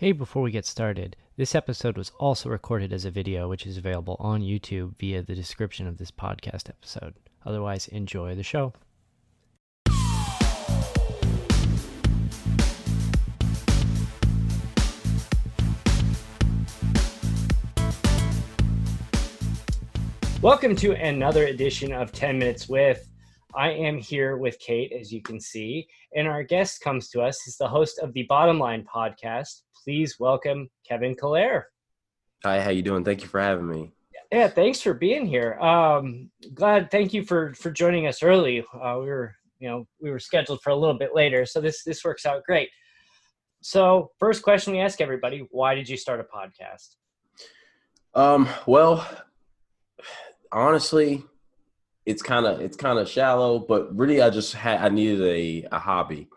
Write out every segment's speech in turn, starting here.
Hey, before we get started, this episode was also recorded as a video, which is available on YouTube via the description of this podcast episode. Otherwise, enjoy the show. Welcome to another edition of 10 Minutes with. I am here with Kate, as you can see, and our guest comes to us is the host of the Bottom Line podcast. Please welcome Kevin Kallare. Hi, how you doing? Thank you for having me. Yeah, thanks for being here. Um, glad. Thank you for for joining us early. Uh, we were, you know, we were scheduled for a little bit later, so this this works out great. So, first question we ask everybody: Why did you start a podcast? Um, well, honestly, it's kind of it's kind of shallow, but really, I just had I needed a a hobby.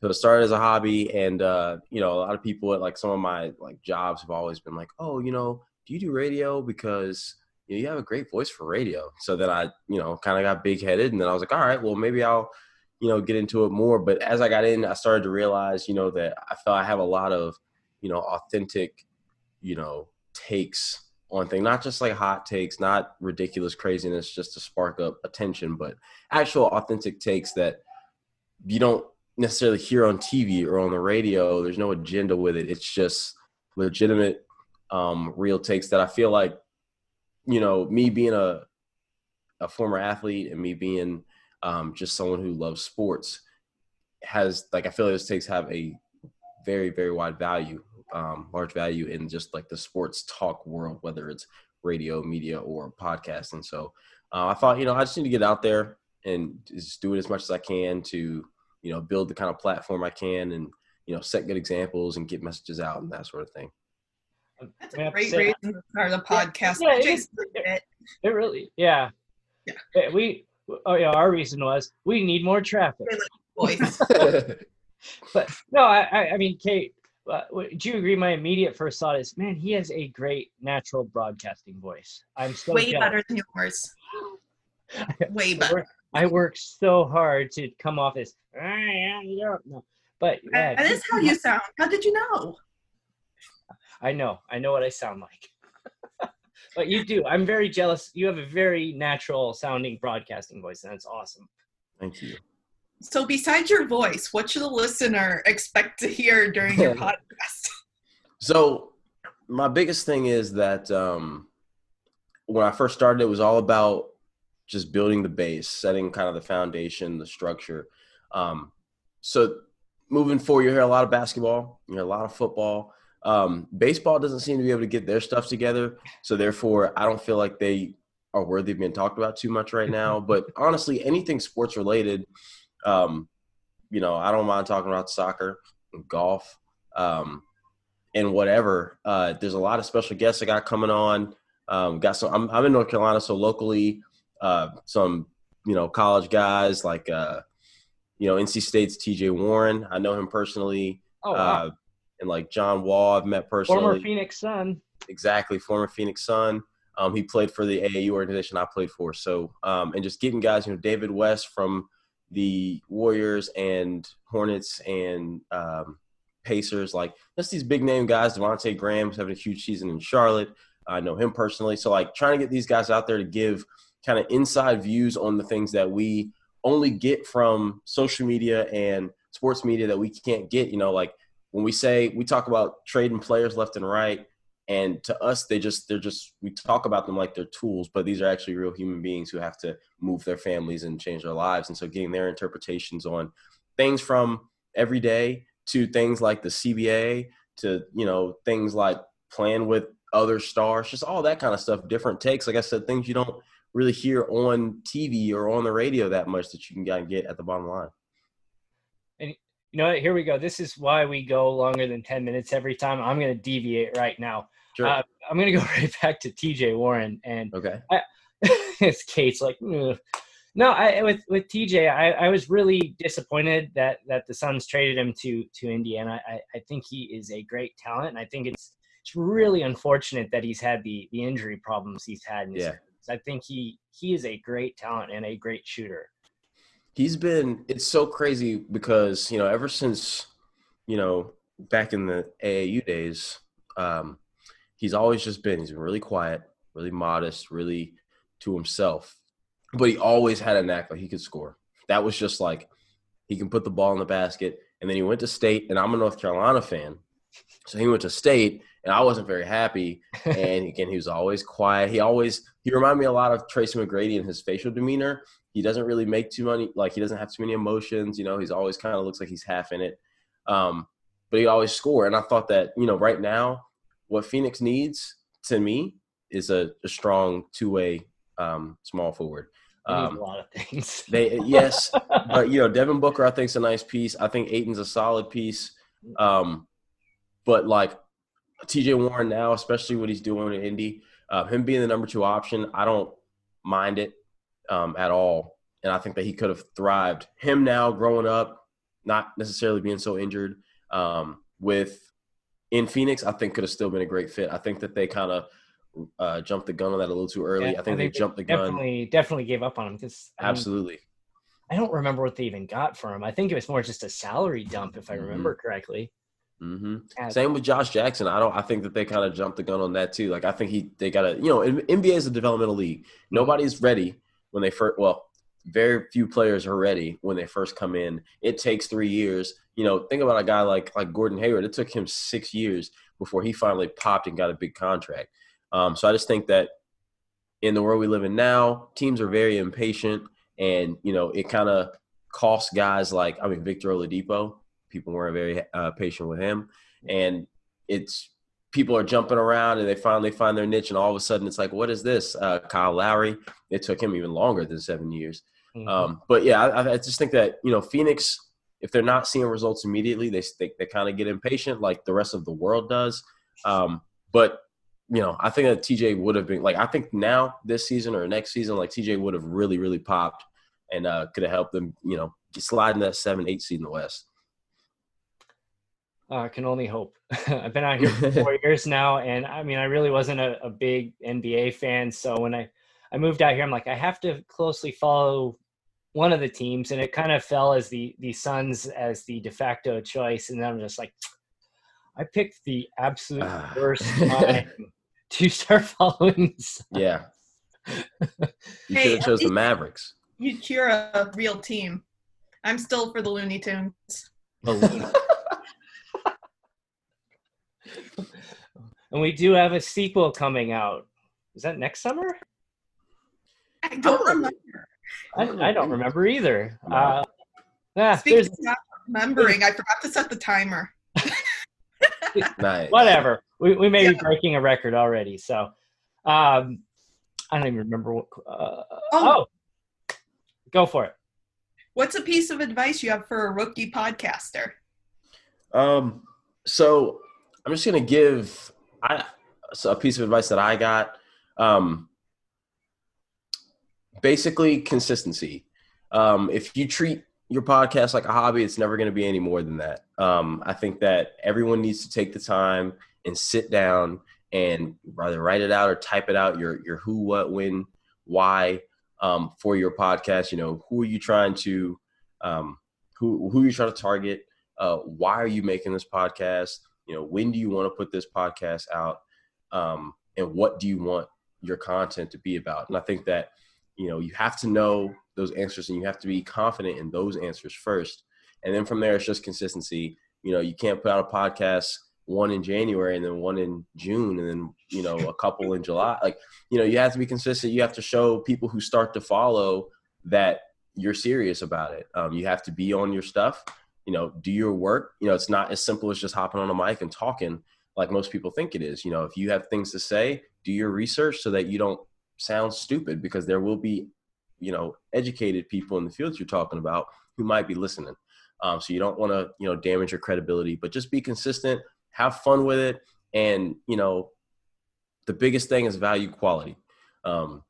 So it started as a hobby, and uh, you know, a lot of people at like some of my like jobs have always been like, "Oh, you know, do you do radio? Because you, know, you have a great voice for radio." So then I, you know, kind of got big headed, and then I was like, "All right, well, maybe I'll." you know get into it more but as i got in i started to realize you know that i felt i have a lot of you know authentic you know takes on thing, not just like hot takes, not ridiculous craziness just to spark up attention, but actual authentic takes that you don't necessarily hear on TV or on the radio. There's no agenda with it. It's just legitimate, um, real takes that I feel like, you know, me being a a former athlete and me being um, just someone who loves sports has like I feel like those takes have a very very wide value um, large value in just like the sports talk world, whether it's radio, media, or podcast. And so uh, I thought, you know, I just need to get out there and just do it as much as I can to, you know, build the kind of platform I can and, you know, set good examples and get messages out and that sort of thing. That's a great reason to start a podcast. Yeah, yeah it, it, it, really, yeah. yeah. We, oh yeah, our reason was we need more traffic. but no, I, I mean, Kate, uh, do you agree? My immediate first thought is, man, he has a great natural broadcasting voice. I'm so way jealous. better than yours. Way better. I work so hard to come off as no, but yeah, that is how you sound. How did you know? I know. I know what I sound like. but you do. I'm very jealous. You have a very natural sounding broadcasting voice, and it's awesome. Thank you. So, besides your voice, what should a listener expect to hear during your podcast? So, my biggest thing is that um, when I first started, it was all about just building the base, setting kind of the foundation, the structure. Um, so, moving forward, you hear a lot of basketball, you hear a lot of football. Um, baseball doesn't seem to be able to get their stuff together. So, therefore, I don't feel like they are worthy of being talked about too much right now. But honestly, anything sports related um, you know, I don't mind talking about soccer, golf, um, and whatever. Uh, there's a lot of special guests I got coming on. Um, got some. I'm, I'm in North Carolina, so locally, uh, some you know college guys like uh, you know NC State's T.J. Warren. I know him personally. Oh wow. Uh, and like John Wall, I've met personally. Former Phoenix Sun. Exactly, former Phoenix Sun. Um, he played for the AAU organization I played for. So, um, and just getting guys, you know, David West from the Warriors and Hornets and um, Pacers, like just these big name guys. Devonte Graham's having a huge season in Charlotte. I know him personally. So, like, trying to get these guys out there to give kind of inside views on the things that we only get from social media and sports media that we can't get. You know, like when we say we talk about trading players left and right and to us they just they're just we talk about them like they're tools but these are actually real human beings who have to move their families and change their lives. And so getting their interpretations on things from every day to things like the cba to you know things like playing with other stars just all that kind of stuff different takes. Like i said things you don't really hear on tv or on the radio that much that you can get at the bottom line you know what? Here we go. This is why we go longer than 10 minutes every time. I'm going to deviate right now. Sure. Uh, I'm going to go right back to TJ Warren. And okay. I, it's Kate's like, Ugh. no, I, with, with TJ, I, I was really disappointed that, that the Suns traded him to, to Indiana. I, I think he is a great talent. And I think it's, it's really unfortunate that he's had the, the injury problems he's had. yeah. I think he, he is a great talent and a great shooter he's been it's so crazy because you know ever since you know back in the AAU days um he's always just been he's been really quiet really modest really to himself but he always had a knack like he could score. That was just like he can put the ball in the basket and then he went to state and I'm a North Carolina fan so he went to state and I wasn't very happy. And again he was always quiet. He always he reminded me a lot of Tracy McGrady and his facial demeanor. He doesn't really make too many like he doesn't have too many emotions you know he's always kind of looks like he's half in it. Um, but he always score and i thought that you know right now what phoenix needs to me is a, a strong two-way um, small forward. Um, a lot of things. they yes but you know devin booker i think is a nice piece. I think Ayton's a solid piece. Um, but like tj warren now especially what he's doing in indy uh, him being the number two option i don't mind it um, at all. And I think that he could have thrived. Him now growing up, not necessarily being so injured, um, with in Phoenix, I think could have still been a great fit. I think that they kind of uh, jumped the gun on that a little too early. Yeah, I, think I think they jumped the gun. Definitely, definitely gave up on him because absolutely. Mean, I don't remember what they even got for him. I think it was more just a salary dump, if I mm-hmm. remember correctly. Mm-hmm. Same with Josh Jackson. I don't. I think that they kind of jumped the gun on that too. Like I think he they got to you know NBA is a developmental league. Nobody's ready when they first well very few players are ready when they first come in. It takes three years. You know, think about a guy like like Gordon Hayward. It took him six years before he finally popped and got a big contract. Um, so I just think that in the world we live in now, teams are very impatient, and you know it kind of costs guys like I mean Victor Oladipo. People weren't very uh, patient with him, and it's people are jumping around and they finally find their niche, and all of a sudden it's like, what is this? Uh, Kyle Lowry. It took him even longer than seven years. Mm-hmm. Um, but yeah, I, I, just think that you know Phoenix, if they're not seeing results immediately, they they, they kind of get impatient, like the rest of the world does. Um, but you know, I think that TJ would have been like I think now this season or next season, like TJ would have really really popped and uh, could have helped them, you know, slide in that seven eight seed in the West. Uh, I can only hope. I've been out here for four years now, and I mean, I really wasn't a, a, big NBA fan. So when I, I moved out here, I'm like, I have to closely follow one of the teams, and it kind of fell as the the Suns as the de facto choice, and then I'm just like, I picked the absolute uh. worst time to start following. Yeah, you hey, should have chose the Mavericks. You cheer a real team. I'm still for the Looney Tunes. and we do have a sequel coming out. Is that next summer? I don't remember. I, I don't remember either. Uh, yeah, Speaking of not remembering, I forgot to set the timer. nice. Whatever. We, we may yeah. be breaking a record already. So um, I don't even remember what. Uh, oh. oh, go for it. What's a piece of advice you have for a rookie podcaster? Um, so I'm just gonna give I a piece of advice that I got. Um, basically, consistency. Um, if you treat your podcast like a hobby, it's never going to be any more than that. Um, I think that everyone needs to take the time and sit down and rather write it out or type it out your your who, what, when, why um, for your podcast. You know, who are you trying to um, who who are you trying to target? Uh, why are you making this podcast? You know, when do you want to put this podcast out? Um, and what do you want your content to be about? And I think that you know you have to know those answers and you have to be confident in those answers first. And then from there it's just consistency. You know you can't put out a podcast one in january and then one in june and then you know a couple in july. Like you know you have to be consistent. You have to show people who start to follow that you're serious about it. Um, you have to be on your stuff you know do your work. You know it's not as simple as just hopping on a mic and talking like most people think it is. You know if you have things to say do your research so that you don't sound stupid because there will be you know educated people in the fields you're talking about who might be listening. Um, so you don't want to you know damage your credibility but just be consistent have fun with it and you know the biggest thing is value quality. Um,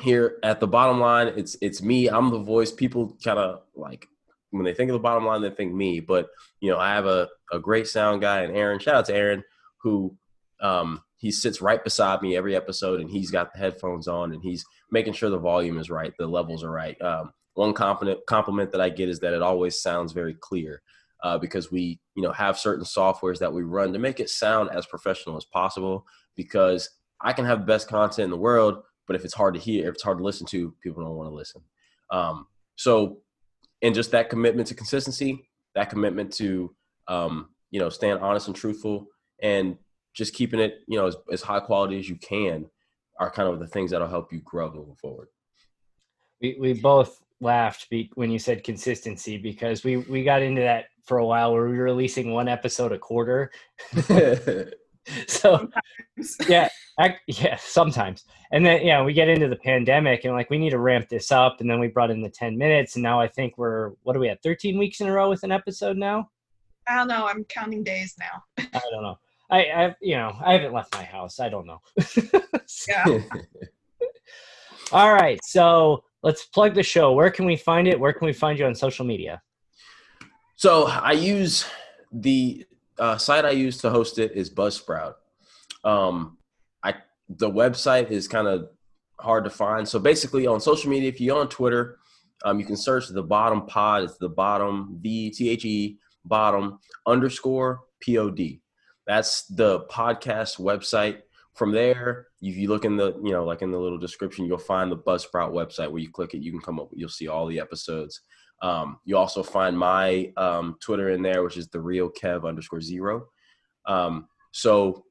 here at the bottom line it's it's me. I'm the voice. People kind of like when they think of the bottom line they think me. But you know i have a, a great sound guy and aaron. Shout out to aaron who um, he sits right beside me every episode and he's got the headphones on and he's making sure the volume is right the levels are right. Um, one compliment compliment that i get is that it always sounds very clear uh, because we you know have certain softwares that we run to make it sound as professional as possible because i can have the best content in the world but if it's hard to hear if it's hard to listen to people don't want to listen. Um, so and just that commitment to consistency that commitment to um, you know staying honest and truthful and just keeping it, you know, as, as high quality as you can are kind of the things that'll help you grow moving forward. We, we both laughed when you said consistency because we, we got into that for a while where we were releasing one episode a quarter. so yeah, I, yeah, sometimes. And then, yeah, we get into the pandemic and like, we need to ramp this up. And then we brought in the 10 minutes. And now I think we're, what are we at 13 weeks in a row with an episode now? I don't know. I'm counting days now. I don't know. I, I, you know, I haven't left my house. I don't know. yeah. All right. So let's plug the show. Where can we find it? Where can we find you on social media? So I use the uh, site I use to host it is Buzzsprout. Um, I the website is kind of hard to find. So basically, on social media, if you're on Twitter, um, you can search the bottom pod. It's the bottom the T H E bottom underscore P O D. That's the podcast website. From there, if you look in the, you know, like in the little description, you'll find the Buzzsprout website where you click it, you can come up, you'll see all the episodes. Um, you also find my um, Twitter in there, which is the real Kev underscore zero. Um, so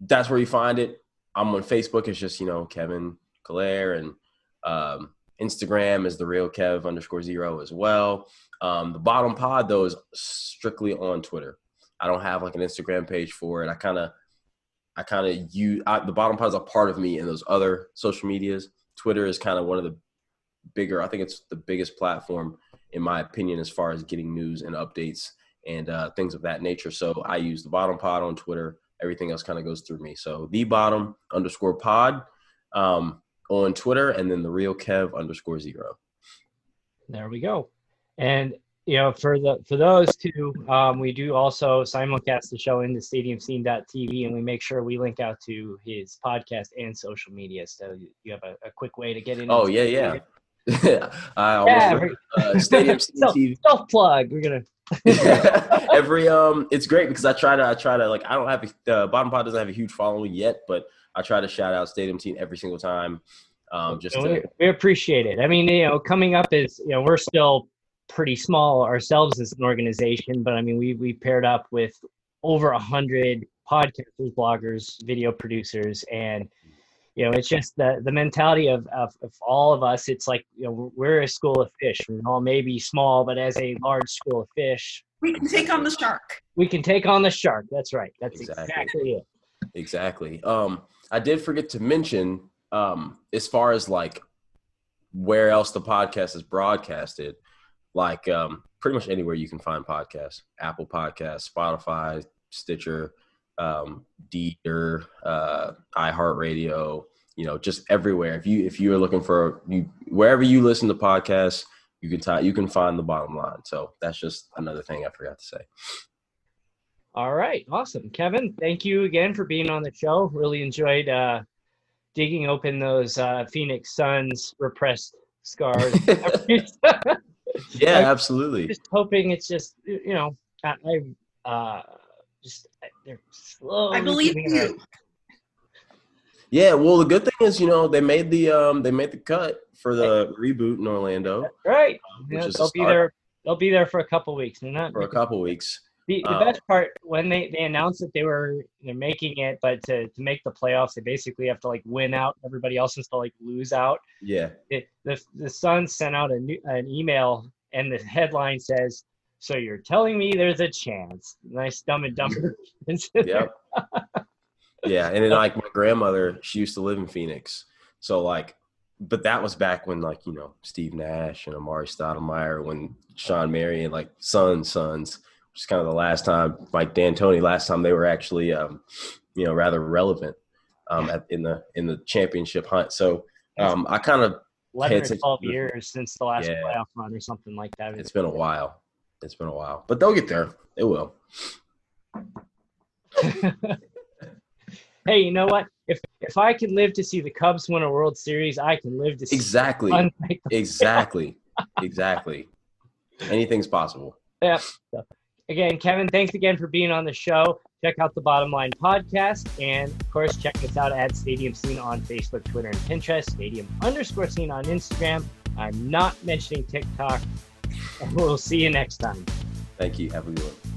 that's where you find it. I'm on Facebook. It's just, you know, Kevin Kalair and um, Instagram is the real Kev underscore zero as well. Um, the bottom pod though is strictly on Twitter. I don't have like an Instagram page for it. I kind of, I kind of use the bottom pod is a part of me in those other social medias. Twitter is kind of one of the bigger. I think it's the biggest platform in my opinion as far as getting news and updates and uh, things of that nature. So I use the bottom pod on Twitter. Everything else kind of goes through me. So the bottom underscore pod um, on Twitter, and then the real Kev underscore zero. There we go. And you know, for the for those two, um, we do also simulcast the show into stadiumscene.tv, and we make sure we link out to his podcast and social media. So you have a, a quick way to get in. Oh yeah, yeah. I almost yeah, uh, Stadium self, TV. Self plug. We're gonna. every um, it's great because I try to I try to like I don't have a, uh, bottom pod doesn't have a huge following yet, but I try to shout out Stadium Team every single time. Um, just to, we, we appreciate it. I mean, you know, coming up is you know we're still pretty small ourselves as an organization, but I mean, we we paired up with over a hundred podcasters, bloggers, video producers, and you know, it's just the the mentality of, of, of all of us. It's like you know, we're a school of fish. We all may be small, but as a large school of fish, we can take on the shark. We can take on the shark. That's right. That's exactly, exactly it. Exactly. Um, I did forget to mention, um, as far as like where else the podcast is broadcasted like um, pretty much anywhere you can find podcasts apple podcasts spotify stitcher um, Deezer, uh, iheartradio you know just everywhere if you if you're looking for you wherever you listen to podcasts you can tie you can find the bottom line so that's just another thing i forgot to say All right, awesome, Kevin. Thank you again for being on the show. Really enjoyed uh, digging open those uh, Phoenix Suns repressed scars. yeah, absolutely. Just hoping it's just you know I, I uh, just they're slow. I believe you. Yeah, well, the good thing is, you know, they made the um they made the cut for the reboot in Orlando. Right. Yeah, they'll be there. They'll be there for a couple weeks. They're not for a couple weeks. The, the um, best part when they, they announced that they were they're making it, but to, to make the playoffs, they basically have to like win out. Everybody else has to like lose out. Yeah. It, the the Sun sent out a new, an email, and the headline says, "So you're telling me there's a chance?" Nice dumb and dumber. yep. yeah, and then like my grandmother, she used to live in Phoenix, so like, but that was back when like you know Steve Nash and Amar'e Stoudemire, when Shawn Marion like Suns, Suns which is kind of the last time Mike D'Antoni last time they were actually um, you know rather relevant um, at, in the in the championship hunt. So um, I kind of 11 or 12 years since the last yeah, playoff run or something like that. It's been a while. It's been a while, but they'll get there. It will. hey, you know what? If if I can live to see the Cubs win a World Series, I can live to see exactly, exactly, exactly. Anything's possible. Yeah again, Kevin, thanks again for being on the show. Check out the Bottom Line podcast. And of course, check us out at Stadium Scene on Facebook, Twitter, and Pinterest, Stadium underscore Scene on Instagram. I'm not mentioning TikTok. We'll see you next time. Thank you. Have a good one.